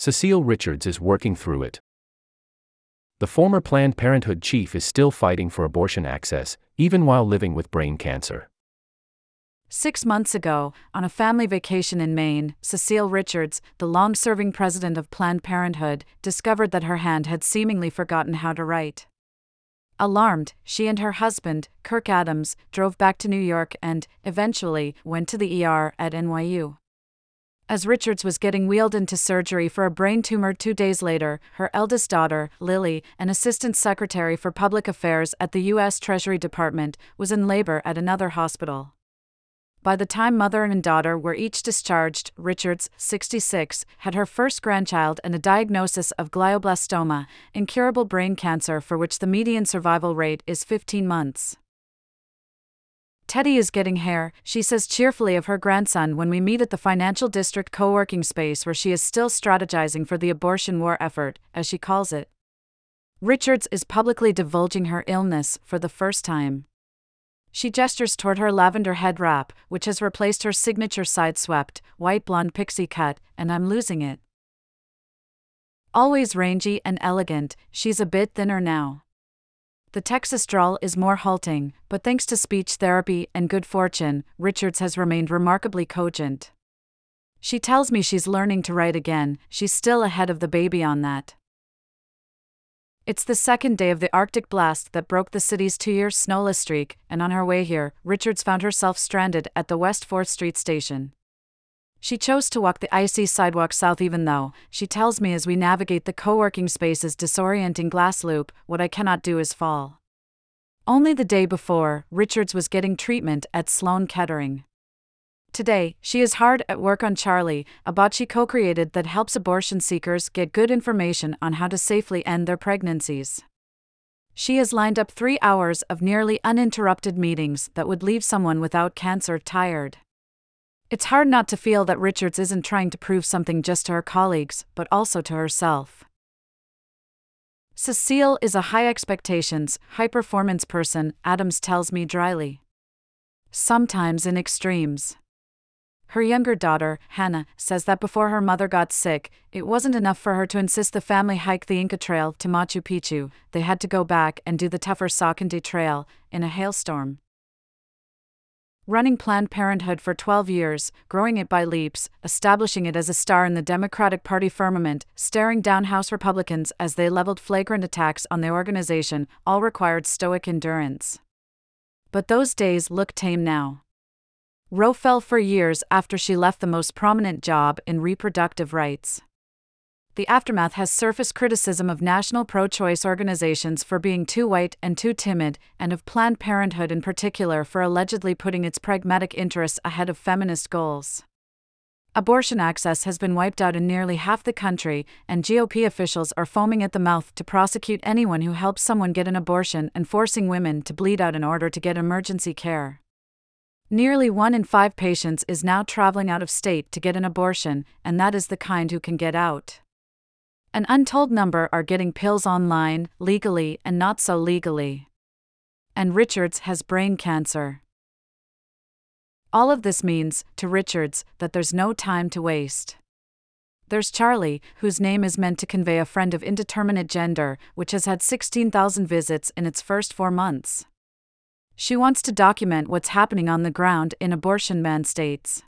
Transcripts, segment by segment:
Cecile Richards is working through it. The former Planned Parenthood chief is still fighting for abortion access, even while living with brain cancer. Six months ago, on a family vacation in Maine, Cecile Richards, the long serving president of Planned Parenthood, discovered that her hand had seemingly forgotten how to write. Alarmed, she and her husband, Kirk Adams, drove back to New York and, eventually, went to the ER at NYU. As Richards was getting wheeled into surgery for a brain tumor two days later, her eldest daughter, Lily, an assistant secretary for public affairs at the U.S. Treasury Department, was in labor at another hospital. By the time mother and daughter were each discharged, Richards, 66, had her first grandchild and a diagnosis of glioblastoma, incurable brain cancer for which the median survival rate is 15 months. Teddy is getting hair, she says cheerfully of her grandson when we meet at the Financial District co working space where she is still strategizing for the abortion war effort, as she calls it. Richards is publicly divulging her illness for the first time. She gestures toward her lavender head wrap, which has replaced her signature side swept, white blonde pixie cut, and I'm losing it. Always rangy and elegant, she's a bit thinner now. The Texas drawl is more halting, but thanks to speech therapy and good fortune, Richards has remained remarkably cogent. She tells me she's learning to write again, she's still ahead of the baby on that. It's the second day of the Arctic blast that broke the city's two year snowless streak, and on her way here, Richards found herself stranded at the West 4th Street station. She chose to walk the icy sidewalk south, even though, she tells me as we navigate the co working space's disorienting glass loop, what I cannot do is fall. Only the day before, Richards was getting treatment at Sloan Kettering. Today, she is hard at work on Charlie, a bot she co created that helps abortion seekers get good information on how to safely end their pregnancies. She has lined up three hours of nearly uninterrupted meetings that would leave someone without cancer tired. It's hard not to feel that Richards isn't trying to prove something just to her colleagues, but also to herself. Cecile is a high expectations, high performance person, Adams tells me dryly. Sometimes in extremes. Her younger daughter, Hannah, says that before her mother got sick, it wasn't enough for her to insist the family hike the Inca Trail to Machu Picchu, they had to go back and do the tougher Salkantay Trail in a hailstorm. Running Planned Parenthood four 12 years, growing it by leaps, establishing it as a star in the Democratic Party firmament, staring down House Republicans as they leveled flagrant attacks on the organization, all required stoic endurance. But those days look tame now. Roe fell for years after she left the most prominent job in reproductive rights. The aftermath has surfaced criticism of national pro choice organizations for being too white and too timid, and of Planned Parenthood in particular for allegedly putting its pragmatic interests ahead of feminist goals. Abortion access has been wiped out in nearly half the country, and GOP officials are foaming at the mouth to prosecute anyone who helps someone get an abortion and forcing women to bleed out in order to get emergency care. Nearly one in five patients is now traveling out of state to get an abortion, and that is the kind who can get out. An untold number are getting pills online, legally and not so legally. And Richards has brain cancer. All of this means, to Richards, that there's no time to waste. There's Charlie, whose name is meant to convey a friend of indeterminate gender, which has had 16,000 visits in its first four months. She wants to document what's happening on the ground in abortion man states.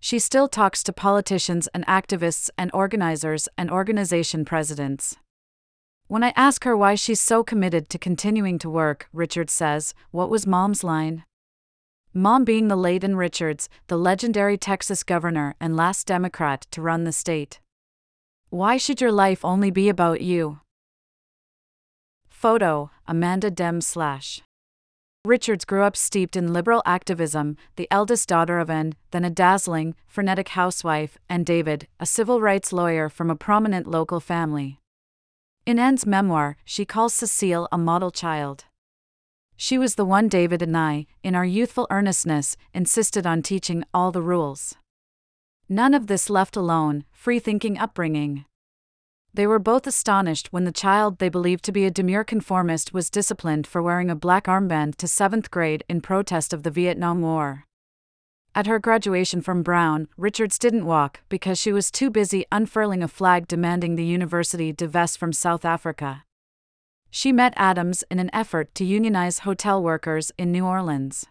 She still talks to politicians and activists and organizers and organization presidents. When I ask her why she's so committed to continuing to work, Richard says, What was mom's line? Mom being the late Ann Richards, the legendary Texas governor and last Democrat to run the state. Why should your life only be about you? Photo Amanda Demme slash. Richards grew up steeped in liberal activism, the eldest daughter of Anne, then a dazzling, frenetic housewife, and David, a civil rights lawyer from a prominent local family. In Anne's memoir, she calls Cecile a model child. She was the one David and I, in our youthful earnestness, insisted on teaching all the rules. None of this left alone, free thinking upbringing. They were both astonished when the child they believed to be a demure conformist was disciplined for wearing a black armband to seventh grade in protest of the Vietnam War. At her graduation from Brown, Richards didn't walk because she was too busy unfurling a flag demanding the university divest from South Africa. She met Adams in an effort to unionize hotel workers in New Orleans.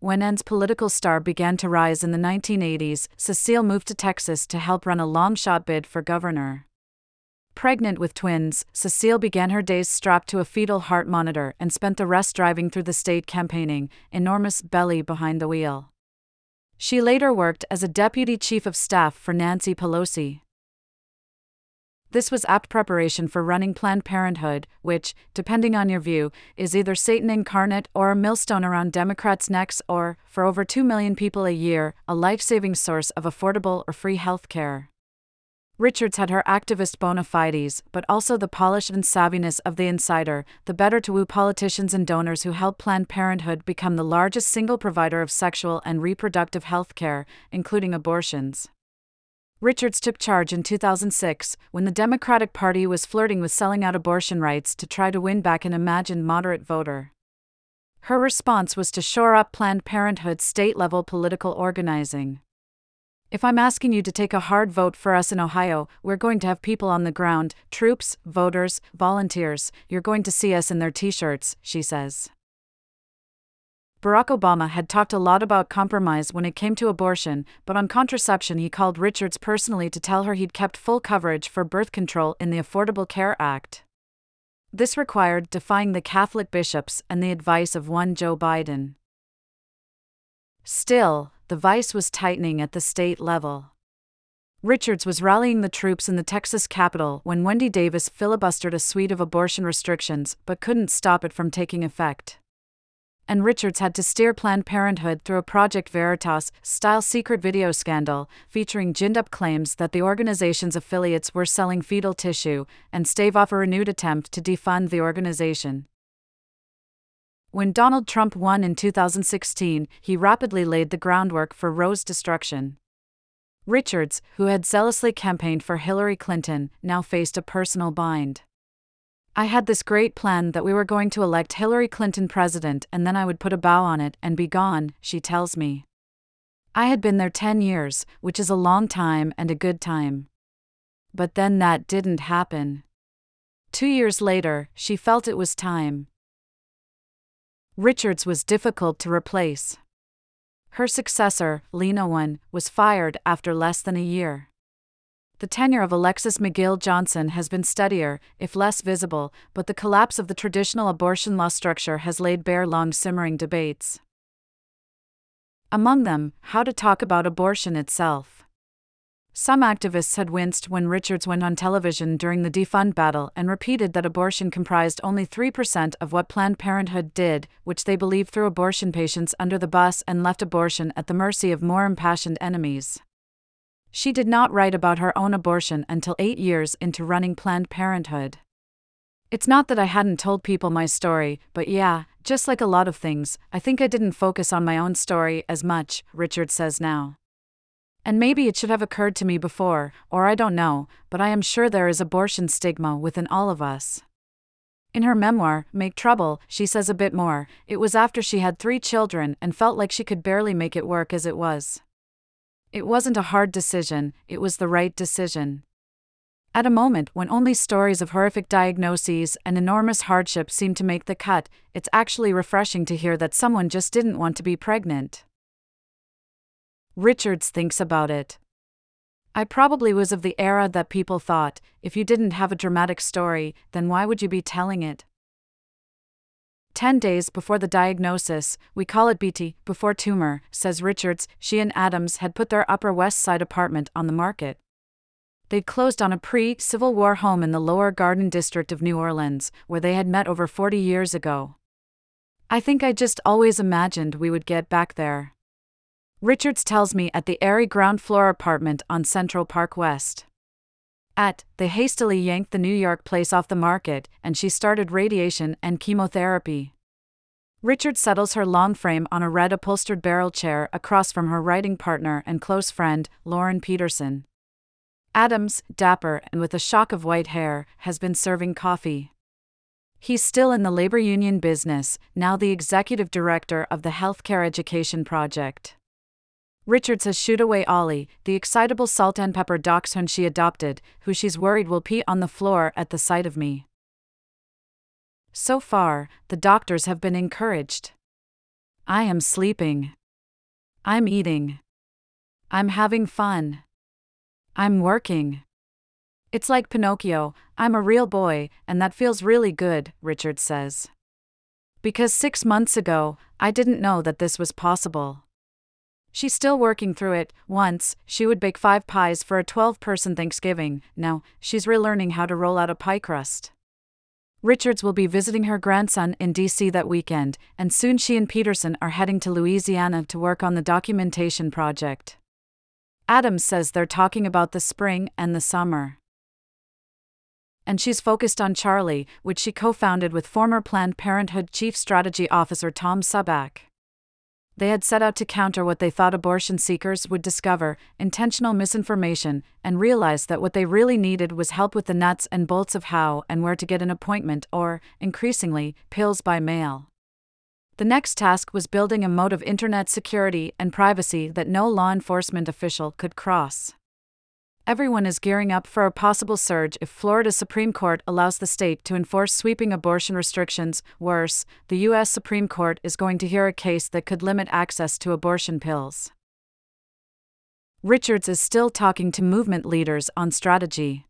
When Ann's political star began to rise in the 1980s, Cecile moved to Texas to help run a long shot bid for governor. Pregnant with twins, Cecile began her days strapped to a fetal heart monitor and spent the rest driving through the state campaigning, enormous belly behind the wheel. She later worked as a deputy chief of staff for Nancy Pelosi. This was apt preparation for running Planned Parenthood, which, depending on your view, is either Satan incarnate or a millstone around Democrats' necks or, for over 2 million people a year, a life saving source of affordable or free health care. Richards had her activist bona fides, but also the polish and savviness of the insider, the better to woo politicians and donors who helped Planned Parenthood become the largest single provider of sexual and reproductive health care, including abortions. Richards took charge in 2006 when the Democratic Party was flirting with selling out abortion rights to try to win back an imagined moderate voter. Her response was to shore up Planned Parenthood's state level political organizing. If I'm asking you to take a hard vote for us in Ohio, we're going to have people on the ground troops, voters, volunteers. You're going to see us in their t shirts, she says. Barack Obama had talked a lot about compromise when it came to abortion, but on contraception, he called Richards personally to tell her he'd kept full coverage for birth control in the Affordable Care Act. This required defying the Catholic bishops and the advice of one Joe Biden. Still, the vice was tightening at the state level. Richards was rallying the troops in the Texas Capitol when Wendy Davis filibustered a suite of abortion restrictions but couldn't stop it from taking effect. And Richards had to steer Planned Parenthood through a Project Veritas style secret video scandal featuring ginned up claims that the organization's affiliates were selling fetal tissue and stave off a renewed attempt to defund the organization. When Donald Trump won in 2016, he rapidly laid the groundwork for Roe's destruction. Richards, who had zealously campaigned for Hillary Clinton, now faced a personal bind. I had this great plan that we were going to elect Hillary Clinton president and then I would put a bow on it and be gone, she tells me. I had been there 10 years, which is a long time and a good time. But then that didn't happen. Two years later, she felt it was time. Richards was difficult to replace. Her successor, Leana Wen, was fired after less than a year. The tenure of Alexis McGill Johnson has been steadier, if less visible, but the collapse of the traditional abortion law structure has laid bare long simmering debates. Among them, how to talk about abortion itself. Some activists had winced when Richards went on television during the defund battle and repeated that abortion comprised only 3% of what Planned Parenthood did, which they believed threw abortion patients under the bus and left abortion at the mercy of more impassioned enemies. She did not write about her own abortion until eight years into running Planned Parenthood. It's not that I hadn't told people my story, but yeah, just like a lot of things, I think I didn't focus on my own story as much, Richard says now. And maybe it should have occurred to me before, or I don't know, but I am sure there is abortion stigma within all of us. In her memoir, Make Trouble, she says a bit more. It was after she had three children and felt like she could barely make it work as it was. It wasn't a hard decision, it was the right decision. At a moment when only stories of horrific diagnoses and enormous hardship seem to make the cut, it's actually refreshing to hear that someone just didn't want to be pregnant. Richards thinks about it. I probably was of the era that people thought if you didn't have a dramatic story, then why would you be telling it? Ten days before the diagnosis, we call it BT, before tumor, says Richards, she and Adams had put their Upper West Side apartment on the market. They'd closed on a pre Civil War home in the Lower Garden District of New Orleans, where they had met over 40 years ago. I think I just always imagined we would get back there. Richards tells me at the airy ground floor apartment on Central Park West. At, they hastily yanked the New York place off the market, and she started radiation and chemotherapy. Richard settles her long frame on a red upholstered barrel chair across from her writing partner and close friend, Lauren Peterson. Adams, dapper and with a shock of white hair, has been serving coffee. He's still in the labor union business, now the executive director of the Healthcare Education Project. Richard says shoot away Ollie, the excitable salt and pepper dachshund she adopted, who she's worried will pee on the floor at the sight of me. So far, the doctors have been encouraged. I am sleeping. I'm eating. I'm having fun. I'm working. It's like Pinocchio, I'm a real boy, and that feels really good, Richard says. Because six months ago, I didn't know that this was possible. She's still working through it. Once, she would bake five pies for a 12 person Thanksgiving. Now, she's relearning how to roll out a pie crust. Richards will be visiting her grandson in DC that weekend, and soon she and Peterson are heading to Louisiana to work on the documentation project. Adams says they're talking about the spring and the summer. And she's focused on Charlie, which she co founded with former Planned Parenthood Chief Strategy Officer Tom Subak they had set out to counter what they thought abortion seekers would discover intentional misinformation and realized that what they really needed was help with the nuts and bolts of how and where to get an appointment or, increasingly, pills by mail. The next task was building a moat of internet security and privacy that no law enforcement official could cross everyone is gearing up for a possible surge if Florida's Supreme Court allows the state to enforce sweeping abortion restrictions. Worse, the U.S. Supreme Court is going to hear a case that could limit access to abortion pills. Richards is still talking to movement leaders on strategy.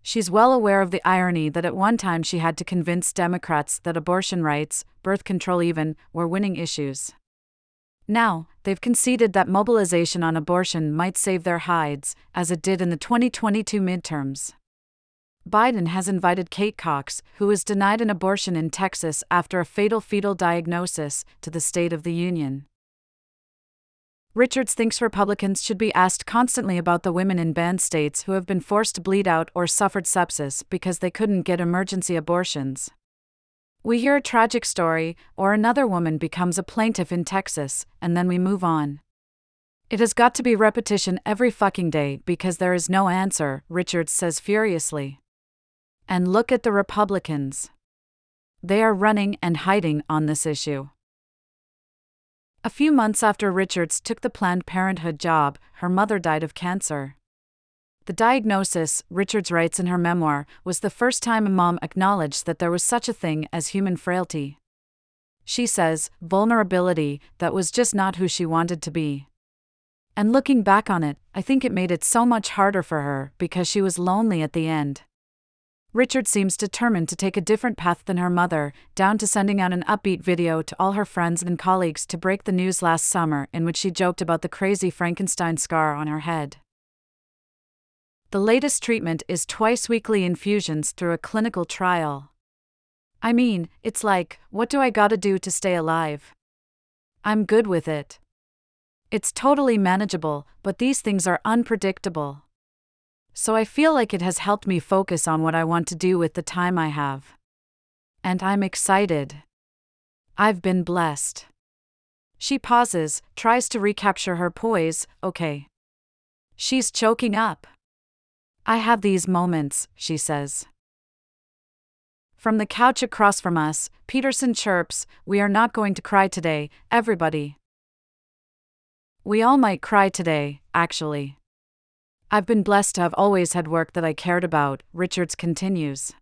She's well aware of the irony that at one time she had to convince Democrats that abortion rights, birth control even, were winning issues. Now, they've conceded that mobilization on abortion might save their hides, as it did in the 2022 midterms. Biden has invited Kate Cox, who was denied an abortion in Texas after a fatal fetal diagnosis, to the State of the Union. Richards thinks Republicans should be asked constantly about the women in banned states who have been forced to bleed out or suffered sepsis because they couldn't get emergency abortions. We hear a tragic story, or another woman becomes a plaintiff in Texas, and then we move on. It has got to be repetition every fucking day because there is no answer, Richards says furiously. And look at the Republicans. They are running and hiding on this issue. A few months after Richards took the Planned Parenthood job, her mother died of cancer. The diagnosis, Richards writes in her memoir, was the first time a mom acknowledged that there was such a thing as human frailty. She says, vulnerability, that was just not who she wanted to be. And looking back on it, I think it made it so much harder for her because she was lonely at the end. Richard seems determined to take a different path than her mother, down to sending out an upbeat video to all her friends and colleagues to break the news last summer in which she joked about the crazy Frankenstein scar on her head. The latest treatment is twice weekly infusions through a clinical trial. I mean, it's like, what do I gotta do to stay alive? I'm good with it. It's totally manageable, but these things are unpredictable. So I feel like it has helped me focus on what I want to do with the time I have. And I'm excited. I've been blessed. She pauses, tries to recapture her poise, okay. She's choking up. I have these moments, she says. From the couch across from us, Peterson chirps, We are not going to cry today, everybody. We all might cry today, actually. I've been blessed to have always had work that I cared about, Richards continues.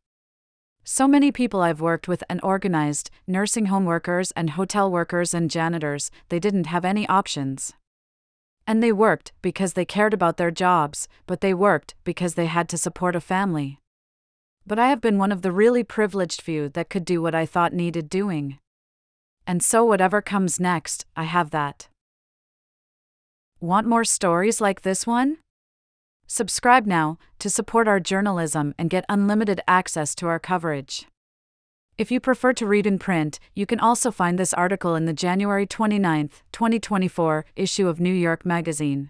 So many people I've worked with and organized nursing home workers and hotel workers and janitors they didn't have any options. And they worked because they cared about their jobs, but they worked because they had to support a family. But I have been one of the really privileged few that could do what I thought needed doing. And so, whatever comes next, I have that. Want more stories like this one? Subscribe now to support our journalism and get unlimited access to our coverage. If you prefer to read in print, you can also find this article in the January 29, 2024 issue of New York Magazine.